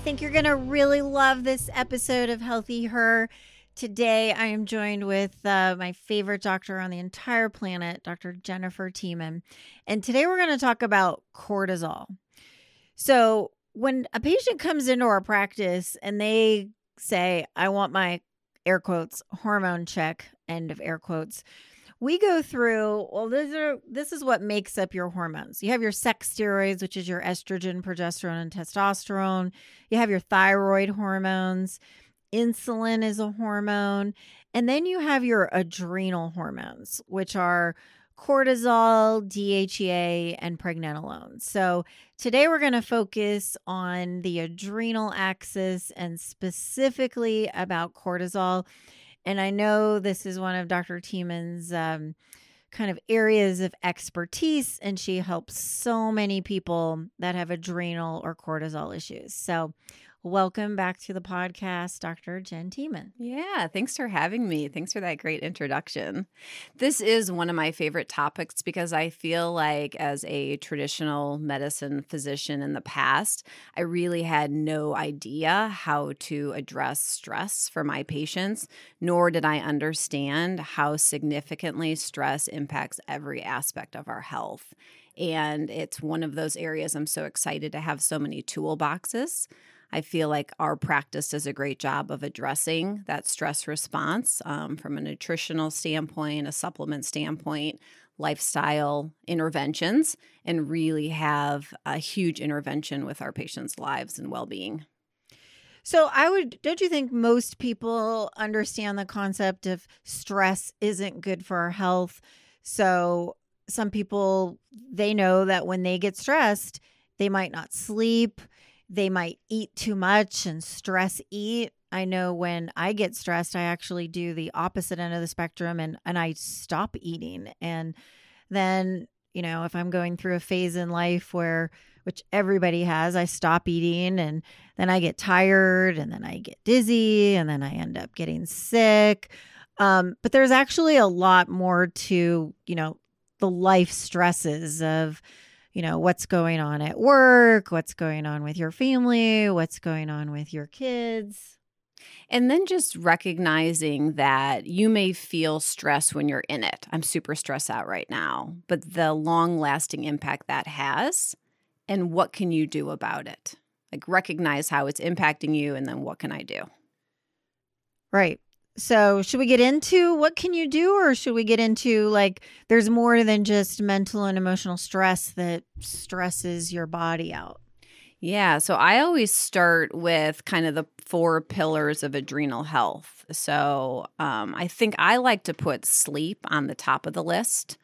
I think you're going to really love this episode of Healthy Her. Today, I am joined with uh, my favorite doctor on the entire planet, Dr. Jennifer Thieman. And today, we're going to talk about cortisol. So, when a patient comes into our practice and they say, I want my air quotes hormone check, end of air quotes, we go through well these are this is what makes up your hormones you have your sex steroids which is your estrogen progesterone and testosterone you have your thyroid hormones insulin is a hormone and then you have your adrenal hormones which are cortisol, DHEA, and pregnenolone. So, today we're going to focus on the adrenal axis and specifically about cortisol. And I know this is one of Dr. Thieman's um, kind of areas of expertise, and she helps so many people that have adrenal or cortisol issues. So, Welcome back to the podcast, Dr. Jen Thieman. Yeah, thanks for having me. Thanks for that great introduction. This is one of my favorite topics because I feel like, as a traditional medicine physician in the past, I really had no idea how to address stress for my patients, nor did I understand how significantly stress impacts every aspect of our health. And it's one of those areas I'm so excited to have so many toolboxes I feel like our practice does a great job of addressing that stress response um, from a nutritional standpoint, a supplement standpoint, lifestyle interventions, and really have a huge intervention with our patients' lives and well being. So, I would, don't you think most people understand the concept of stress isn't good for our health? So, some people, they know that when they get stressed, they might not sleep they might eat too much and stress eat. I know when I get stressed, I actually do the opposite end of the spectrum and, and I stop eating. And then, you know, if I'm going through a phase in life where, which everybody has, I stop eating and then I get tired and then I get dizzy and then I end up getting sick. Um, but there's actually a lot more to, you know, the life stresses of, you know, what's going on at work, what's going on with your family, what's going on with your kids. And then just recognizing that you may feel stress when you're in it. I'm super stressed out right now, but the long lasting impact that has and what can you do about it? Like recognize how it's impacting you and then what can I do? Right. So, should we get into what can you do or should we get into like there's more than just mental and emotional stress that stresses your body out? Yeah, so I always start with kind of the four pillars of adrenal health. So, um, I think I like to put sleep on the top of the list.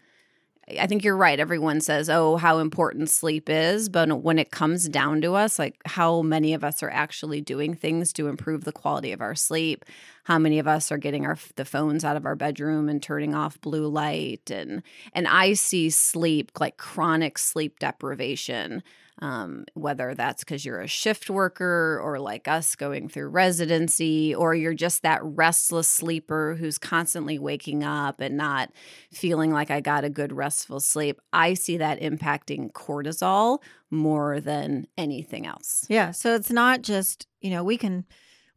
I think you're right. Everyone says, oh, how important sleep is. But when it comes down to us, like how many of us are actually doing things to improve the quality of our sleep? How many of us are getting our the phones out of our bedroom and turning off blue light? And and I see sleep like chronic sleep deprivation um, whether that's because you're a shift worker or like us going through residency, or you're just that restless sleeper who's constantly waking up and not feeling like I got a good restful sleep. I see that impacting cortisol more than anything else. Yeah. So it's not just, you know, we can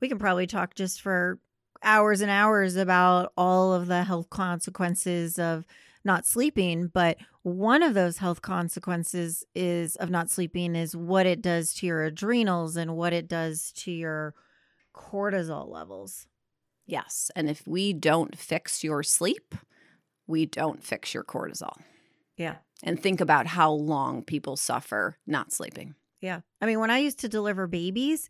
we can probably talk just for hours and hours about all of the health consequences of not sleeping but one of those health consequences is of not sleeping is what it does to your adrenals and what it does to your cortisol levels. Yes and if we don't fix your sleep we don't fix your cortisol. Yeah. And think about how long people suffer not sleeping. Yeah. I mean when i used to deliver babies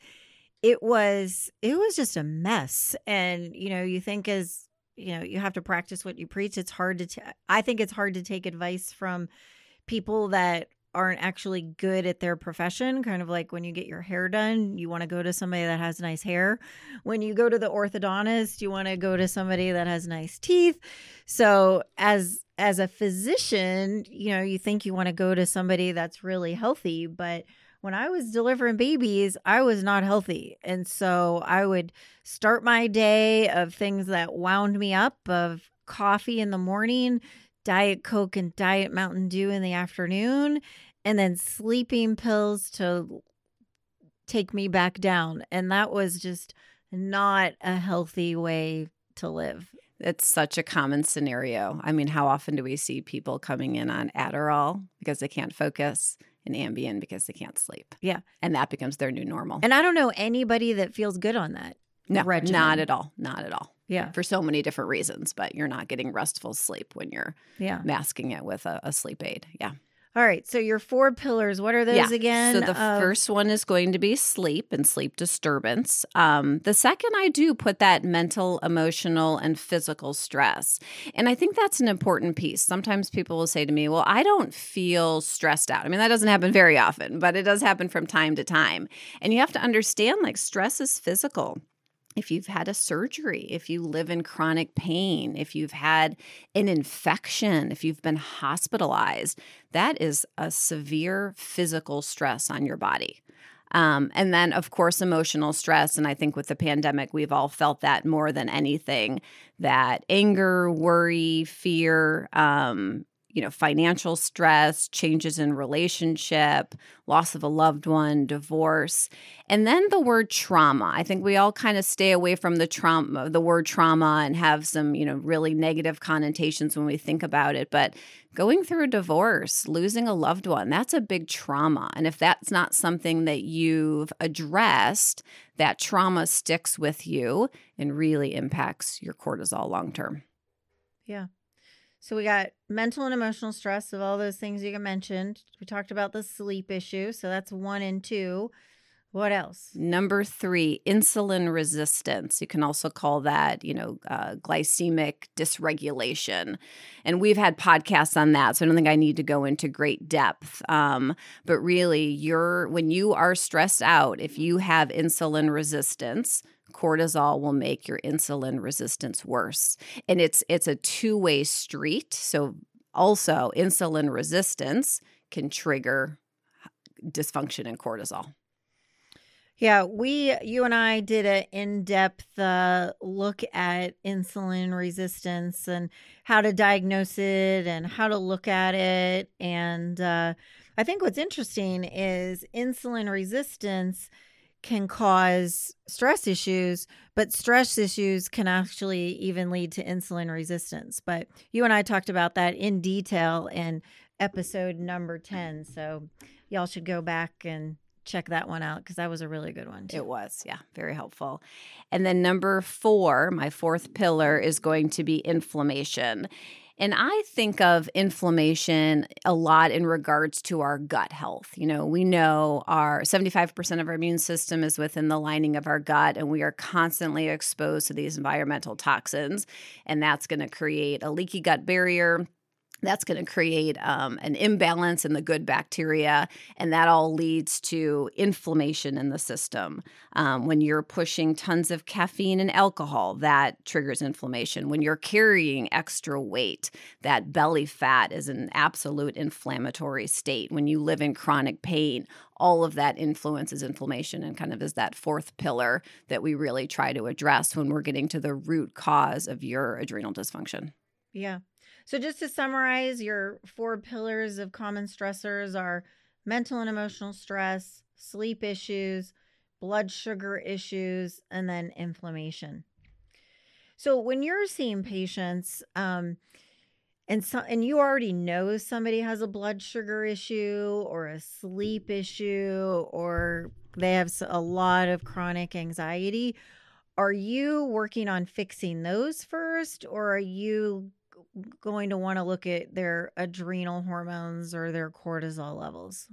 it was it was just a mess and you know you think as you know you have to practice what you preach it's hard to t- i think it's hard to take advice from people that aren't actually good at their profession. Kind of like when you get your hair done, you want to go to somebody that has nice hair. When you go to the orthodontist, you want to go to somebody that has nice teeth. So as as a physician, you know, you think you want to go to somebody that's really healthy, but when I was delivering babies, I was not healthy. And so I would start my day of things that wound me up of coffee in the morning, Diet Coke and Diet Mountain Dew in the afternoon, and then sleeping pills to take me back down. And that was just not a healthy way to live. It's such a common scenario. I mean, how often do we see people coming in on Adderall because they can't focus? And Ambien because they can't sleep. Yeah. And that becomes their new normal. And I don't know anybody that feels good on that. No, regimen. not at all. Not at all. Yeah. For so many different reasons, but you're not getting restful sleep when you're yeah. masking it with a, a sleep aid. Yeah. All right. So your four pillars, what are those yeah. again? So the Uh, first one is going to be sleep and sleep disturbance. Um, the second, I do put that mental, emotional, and physical stress. And I think that's an important piece. Sometimes people will say to me, Well, I don't feel stressed out. I mean, that doesn't happen very often, but it does happen from time to time. And you have to understand like stress is physical if you've had a surgery, if you live in chronic pain, if you've had an infection, if you've been hospitalized, that is a severe physical stress on your body. Um, and then, of course, emotional stress. And I think with the pandemic, we've all felt that more than anything that anger, worry, fear, um, you know, financial stress, changes in relationship, loss of a loved one, divorce. And then the word trauma. I think we all kind of stay away from the trauma, uh, the word trauma and have some, you know, really negative connotations when we think about it, but going through a divorce, losing a loved one, that's a big trauma. And if that's not something that you've addressed, that trauma sticks with you and really impacts your cortisol long term. Yeah. So we got mental and emotional stress of all those things you mentioned. We talked about the sleep issue. So that's one and two. What else? Number three, insulin resistance. You can also call that, you know, uh, glycemic dysregulation. And we've had podcasts on that, so I don't think I need to go into great depth. Um, but really, you're when you are stressed out, if you have insulin resistance, cortisol will make your insulin resistance worse. And it's it's a two-way street. So also insulin resistance can trigger dysfunction in cortisol. Yeah we you and i did an in-depth uh, look at insulin resistance and how to diagnose it and how to look at it. And uh, i think what's interesting is insulin resistance can cause stress issues, but stress issues can actually even lead to insulin resistance. But you and I talked about that in detail in episode number 10. So y'all should go back and check that one out because that was a really good one. Too. It was, yeah, very helpful. And then number four, my fourth pillar is going to be inflammation. And I think of inflammation a lot in regards to our gut health. You know, we know our 75% of our immune system is within the lining of our gut, and we are constantly exposed to these environmental toxins. And that's going to create a leaky gut barrier that's going to create um, an imbalance in the good bacteria, and that all leads to inflammation in the system. Um, when you're pushing tons of caffeine and alcohol, that triggers inflammation. When you're carrying extra weight, that belly fat is an absolute inflammatory state. When you live in chronic pain, all of that influences inflammation and kind of is that fourth pillar that we really try to address when we're getting to the root cause of your adrenal dysfunction. Yeah. So, just to summarize, your four pillars of common stressors are mental and emotional stress, sleep issues, blood sugar issues, and then inflammation. So, when you're seeing patients, um, and so, and you already know somebody has a blood sugar issue or a sleep issue or they have a lot of chronic anxiety, are you working on fixing those first or are you going to want to look at their adrenal hormones or their cortisol levels?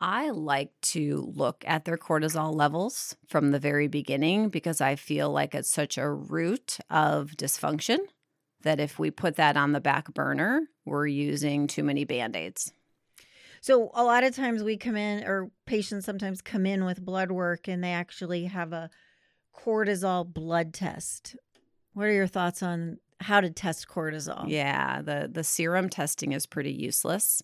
I like to look at their cortisol levels from the very beginning because I feel like it's such a root of dysfunction that if we put that on the back burner, we're using too many band aids. So a lot of times we come in, or patients sometimes come in with blood work, and they actually have a cortisol blood test. What are your thoughts on how to test cortisol? Yeah, the the serum testing is pretty useless.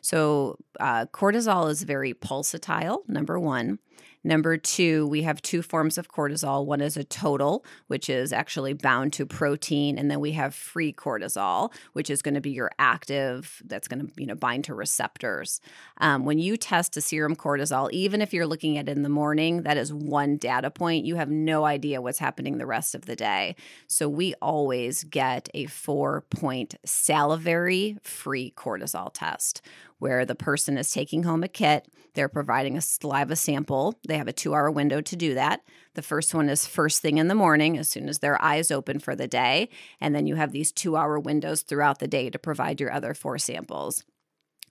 So uh, cortisol is very pulsatile. Number one, Number two, we have two forms of cortisol. One is a total, which is actually bound to protein, and then we have free cortisol, which is going to be your active, that's going to you know bind to receptors. Um, when you test a serum cortisol, even if you're looking at it in the morning, that is one data point. You have no idea what's happening the rest of the day. So we always get a four point salivary free cortisol test where the person is taking home a kit. They're providing a saliva sample. They have a two hour window to do that. The first one is first thing in the morning, as soon as their eyes open for the day. And then you have these two hour windows throughout the day to provide your other four samples.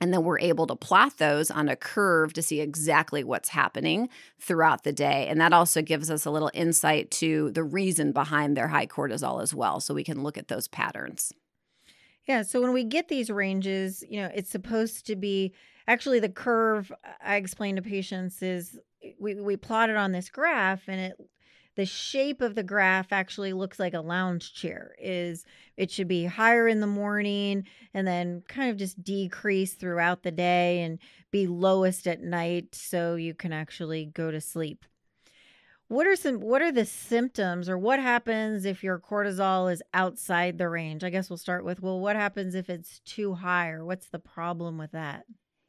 And then we're able to plot those on a curve to see exactly what's happening throughout the day. And that also gives us a little insight to the reason behind their high cortisol as well. So we can look at those patterns. Yeah. So when we get these ranges, you know, it's supposed to be actually the curve I explain to patients is eh, we, we plot it on this graph and it the shape of the graph actually looks like a lounge chair is it should be higher in the morning and then kind of just decrease throughout the day and be lowest at night so you can actually go to sleep what are some what are the symptoms or what happens if your cortisol is outside the range? I guess we'll start with well, what happens if it's too high or what's the problem with that?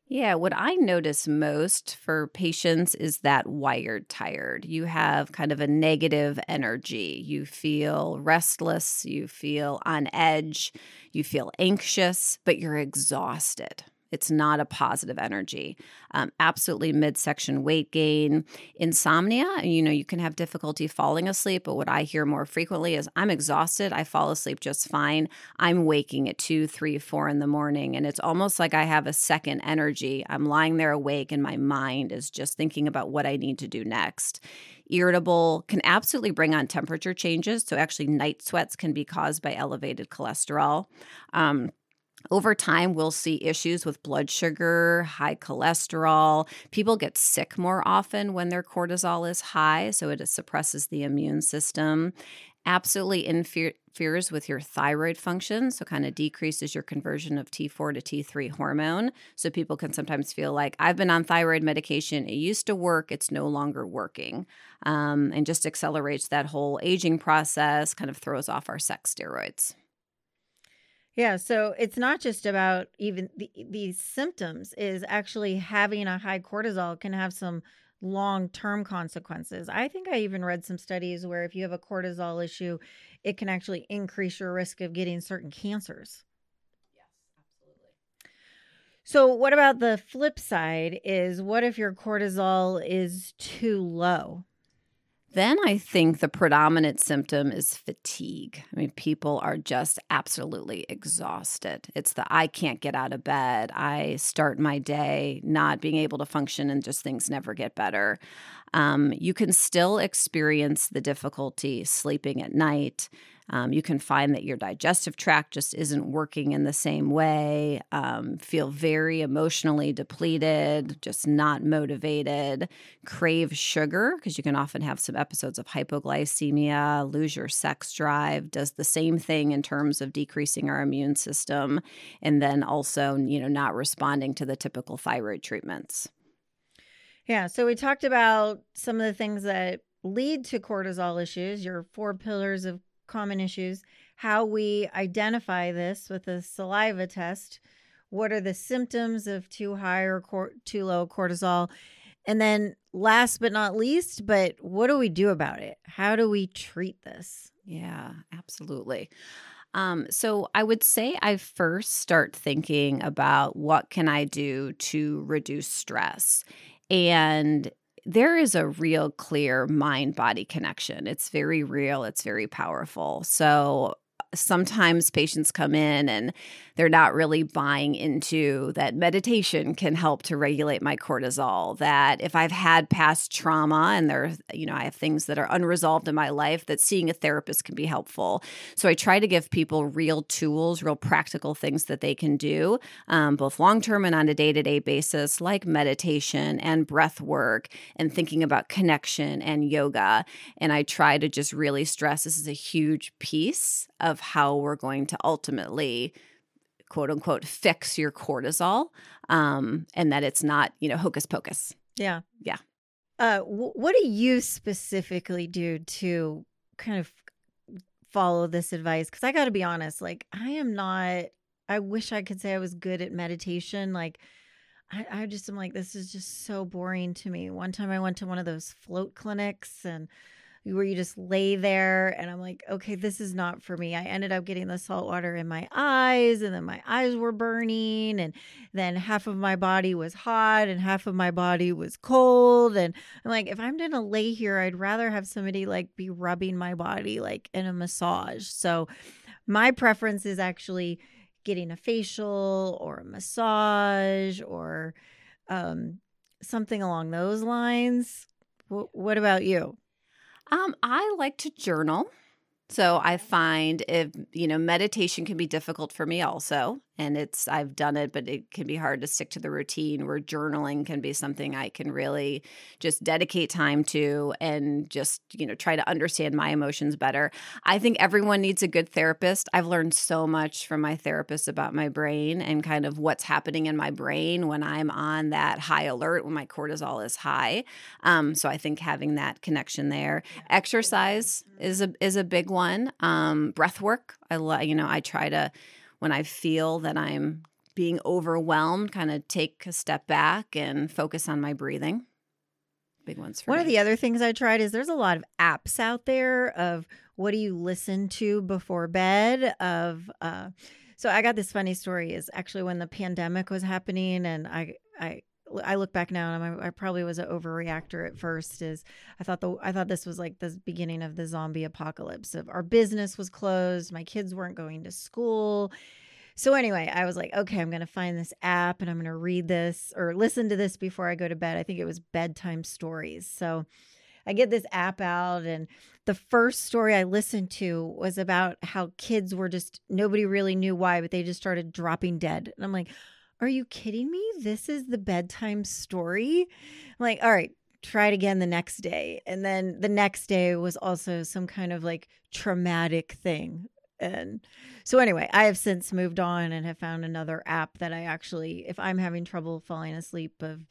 Yeah, what I notice most for patients is that wired tired. You have kind of a negative energy. You feel restless, you feel on edge, you feel anxious, but you're exhausted. It's not a positive energy. Um, absolutely midsection weight gain, insomnia. You know, you can have difficulty falling asleep, but what I hear more frequently is I'm exhausted. I fall asleep just fine. I'm waking at two, three, four in the morning, and it's almost like I have a second energy. I'm lying there awake, and my mind is just thinking about what I need to do next irritable, can absolutely bring on temperature changes. So, actually, night sweats can be caused by elevated cholesterol. Um, over time, we'll see issues with blood sugar, high cholesterol. People get sick more often when their cortisol is high, so it suppresses the immune system. Absolutely interferes with your thyroid function, so kind of decreases your conversion of T4 to T3 hormone. So people can sometimes feel like, I've been on thyroid medication, it used to work, it's no longer working. Um, and just accelerates that whole aging process, kind of throws off our sex steroids. Yeah, so it's not just about even the, these symptoms is actually having a high cortisol can have some long-term consequences. I think I even read some studies where if you have a cortisol issue, it can actually increase your risk of getting certain cancers. Yes, absolutely. So what about the flip side is what if your cortisol is too low? Then I think the predominant symptom is fatigue. I mean, people are just absolutely exhausted. It's the I can't get out of bed. I start my day not being able to function and just things never get better. Um, you can still experience the difficulty sleeping at night. Um, you can find that your digestive tract just isn't working in the same way, um, feel very emotionally depleted, just not motivated, crave sugar, because you can often have some episodes of hypoglycemia, lose your sex drive, does the same thing in terms of decreasing our immune system, and then also, you know, not responding to the typical thyroid treatments. Yeah. So we talked about some of the things that lead to cortisol issues, your four pillars of common issues, how we identify this with a saliva test, what are the symptoms of too high or cor- too low cortisol, and then last but not least, but what do we do about it? How do we treat this? Yeah, absolutely. Um, so I would say I first start thinking about what can I do to reduce stress. And there is a real clear mind body connection. It's very real, it's very powerful. So sometimes patients come in and they're not really buying into that meditation can help to regulate my cortisol. That if I've had past trauma and there, you know, I have things that are unresolved in my life, that seeing a therapist can be helpful. So I try to give people real tools, real practical things that they can do, um, both long term and on a day to day basis, like meditation and breath work and thinking about connection and yoga. And I try to just really stress this is a huge piece of how we're going to ultimately quote unquote fix your cortisol um, and that it's not you know hocus pocus Yeah. Yeah. Uh, wh- what do you specifically do to kind of follow this advice? Because I got to be honest, like I am not. I wish I could say I was good at meditation. Like I, I just am like, this is just so boring to me. One time I went to one of those float clinics and where you just lay there and I'm like, okay, this is not for me. I ended up getting the salt water in my eyes and then my eyes were burning and then half of my body was hot and half of my body was cold and I'm like, if I'm going to lay here, I'd rather have somebody like be rubbing my body like in a massage. So my preference is actually getting a facial or a massage or um, something along those lines. Wh- what about you? Um, I like to journal. So I find if, you know, meditation can be difficult for me also. And it's, I've done it, but it can be hard to stick to the routine where journaling can be something I can really just dedicate time to and just, you know, try to understand my emotions better. I think everyone needs a good therapist. I've learned so much from my therapist about my brain and kind of what's happening in my brain when I'm on that high alert, when my cortisol is high. Um, so I think having that connection there. Exercise is a is a big one. Um, breath work. I love, you know, I try to when I feel that I'm being overwhelmed, kind of take a step back and focus on my breathing. Big ones for One me. of the other things I tried is there's a lot of apps out there of what do you listen to before bed of uh so I got this funny story is actually when the pandemic was happening and I I I look back now and I'm, I probably was an overreactor at first. Is I thought the I thought this was like the beginning of the zombie apocalypse. Of our business was closed, my kids weren't going to school. So anyway, I was like, okay, I'm gonna find this app and I'm gonna read this or listen to this before I go to bed. I think it was bedtime stories. So I get this app out, and the first story I listened to was about how kids were just nobody really knew why, but they just started dropping dead. And I'm like, are you kidding me? This is the bedtime story? I'm like, all right, try it again the next day. And then the next day was also some kind of like traumatic thing. And so, anyway, I have since moved on and have found another app that I actually, if I'm having trouble falling asleep, of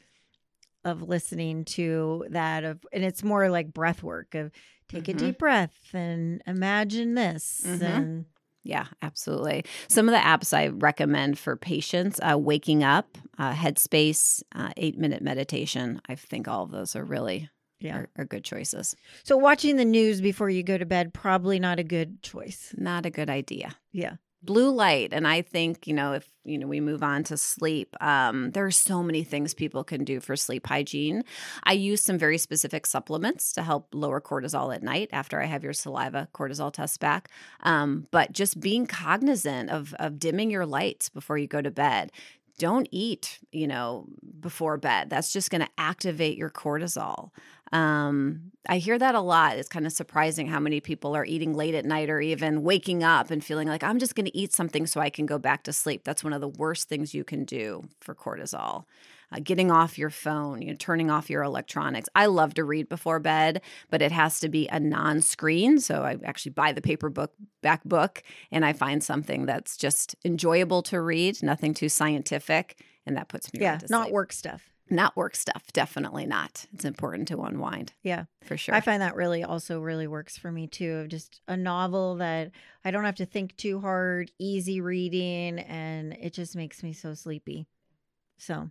of listening to that of and it's more like breath work of take Mhm. a deep breath and imagine this Mhm. and Yeah, absolutely. Some of the apps I recommend for patients uh, waking up, uh, Headspace, uh, eight minute meditation. I think all of those are really yeah. are, are good choices. So watching the news before you go to bed probably not a good choice. Not a good idea. Yeah. Blue light and i think you know if you know we move on to sleep um, there are so many things people can do for sleep hygiene. I use some very specific supplements to help lower cortisol at night after i have your saliva cortisol test back um, but just being cognizant of of dimming your lights before you go to bed don't eat you know before bed. That's just going to activate your cortisol. Um, i hear that a lot. It's kind of surprising how many people are eating late at night or even waking up and feeling like i'm just going to eat something so i can go back to sleep. That's one of the worst things you can do for cortisol uh, getting off your phone, you know, turning off your electronics. I love to read before bed, but it has to be a non-screen. So I actually buy the paper book back book and I find something that's just enjoyable to read, nothing too scientific, and that puts me Yeah. right Not work stuff. Not work stuff, definitely not. It's important to unwind Yeah. for sure. I find that really also really works for me too. Of just a novel that I don't have to think too hard, easy reading, and it just makes me so sleepy. So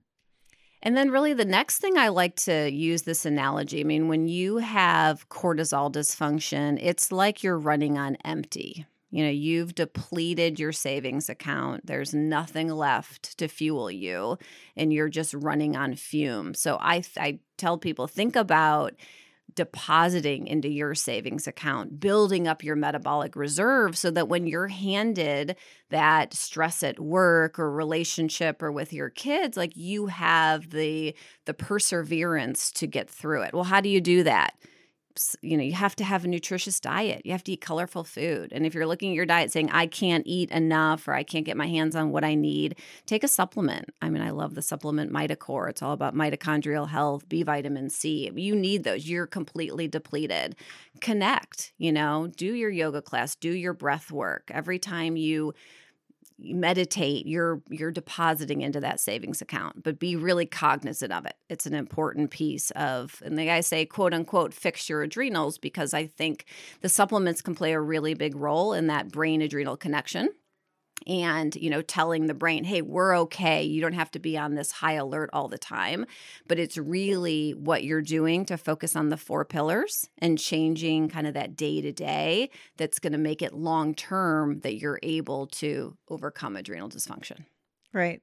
And then, really, the next thing I like to use this analogy I mean, when you have cortisol dysfunction, it's like you're running on empty. You know, you've depleted your savings account. There's nothing left to fuel you, and you're just running on fumes. So I, I tell people think about depositing into your savings account, building up your metabolic reserve so that when you're handed that stress at work or relationship or with your kids, like you have the the perseverance to get through it. Well, how do you do that? You know, you have to have a nutritious diet. You have to eat colorful food. And if you're looking at your diet saying, I can't eat enough or I can't get my hands on what I need, take a supplement. I mean, I love the supplement Mitocore. It's all about mitochondrial health, B vitamin C. You need those. You're completely depleted. Connect, you know, do your yoga class, do your breath work. Every time you meditate you're you're depositing into that savings account but be really cognizant of it. It's an important piece of and the guys say quote unquote fix your adrenals because i think the supplements can play a really big role in that brain adrenal connection and you know telling the brain hey we're okay. You don't have to be on this high alert all the time. But it's really what you're doing to focus on the four pillars and changing kind of that day to day that's going to make it long term that you're able to overcome adrenal dysfunction. Right.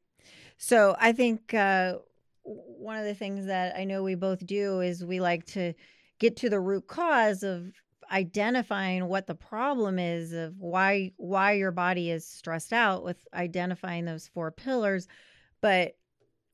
So i think uh, one of the things that i know we both do is we like to get to the root cause of identifying what the problem is of why why your body is stressed out with identifying those four pillars but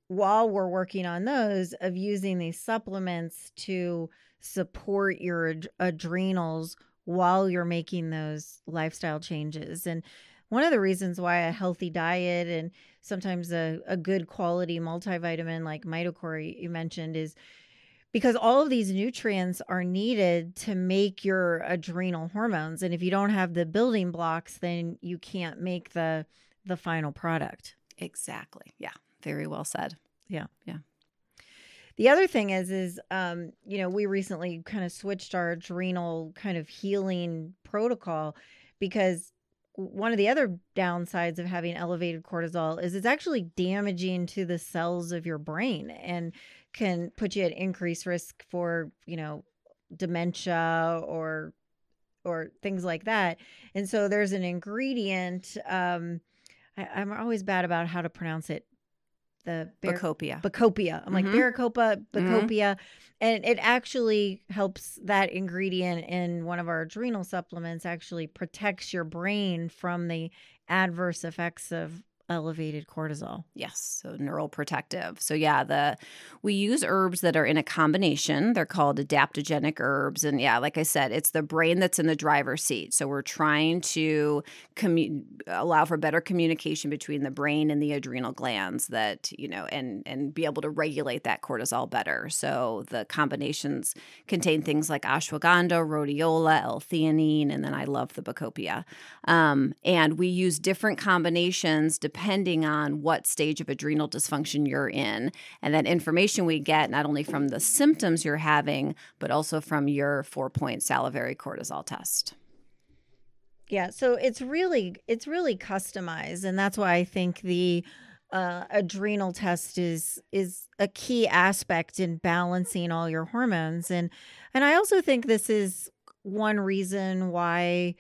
while we're working on those of using these supplements to support your ad- adrenals while you're making those lifestyle changes. And one of the reasons why a healthy diet and sometimes a, a good quality multivitamin like Mitocore you mentioned is because all of these nutrients are needed to make your adrenal hormones and if you don't have the building blocks then you can't make the the final product. Exactly. Yeah. Very well said. Yeah. Yeah. The other thing is is um you know we recently kind of switched our adrenal kind of healing protocol because one of the other downsides of having elevated cortisol is it's actually damaging to the cells of your brain. And can put you at increased risk for, you know, dementia or or things like that. And so there's an ingredient. Um, I, am always bad about how to pronounce it. The bar- Bacopa. Bacopa. I'm mm-hmm. like Bacopa, Bacopa, mm-hmm. and it actually helps. That ingredient in one of our adrenal supplements actually protects your brain from the adverse effects of elevated cortisol. Yes, so neuroprotective. So yeah, the we use herbs that are in a combination. They're called adaptogenic herbs and yeah, like I said, it's the brain that's in the driver's seat. So we're trying to commu- allow for better communication between the brain and the adrenal glands that, you know, and and be able to regulate that cortisol better. So the combinations contain things like ashwagandha, rhodiola, L-theanine, and then I love the bacopa. Um, and we use different combinations depending depending on what stage of adrenal dysfunction you're in. And that information we get not only from the symptoms you're having, but also from your four point salivary cortisol test. Yeah, so it's really it's really customized, and that's why I think the uh, adrenal test is is a key aspect in balancing all your hormones, and and I also think this is one reason why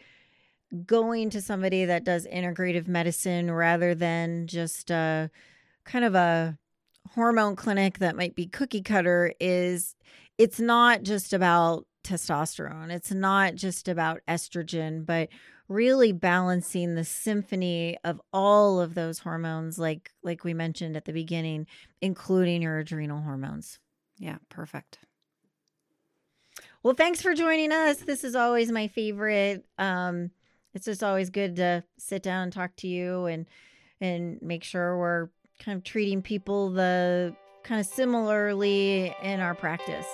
going to somebody that does integrative medicine rather than just a kind of a hormone clinic that might be cookie cutter is it's not just about testosterone. It's not just about estrogen, but really balancing the symphony of all of those hormones like like we mentioned at the beginning, including your adrenal hormones. Yeah, perfect. Well, thanks for joining us. This is always my favorite um it's just always good to sit down and talk to you and and make sure we're kind of treating people the kind of similarly in our practice.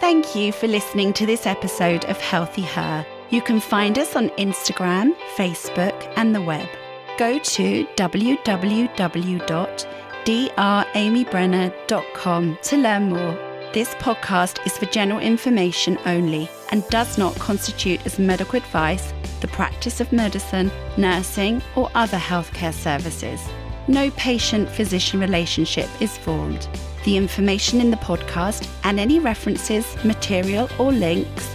Thank you for listening to this episode of Healthy Her. You can find us on Instagram, Facebook, and the web. Go to www.dramybrenner.com to learn more. This podcast is for general information only and does not constitute as medical advice the practice of medicine, nursing, or other healthcare services. No patient physician relationship is formed. The information in the podcast and any references, material, or links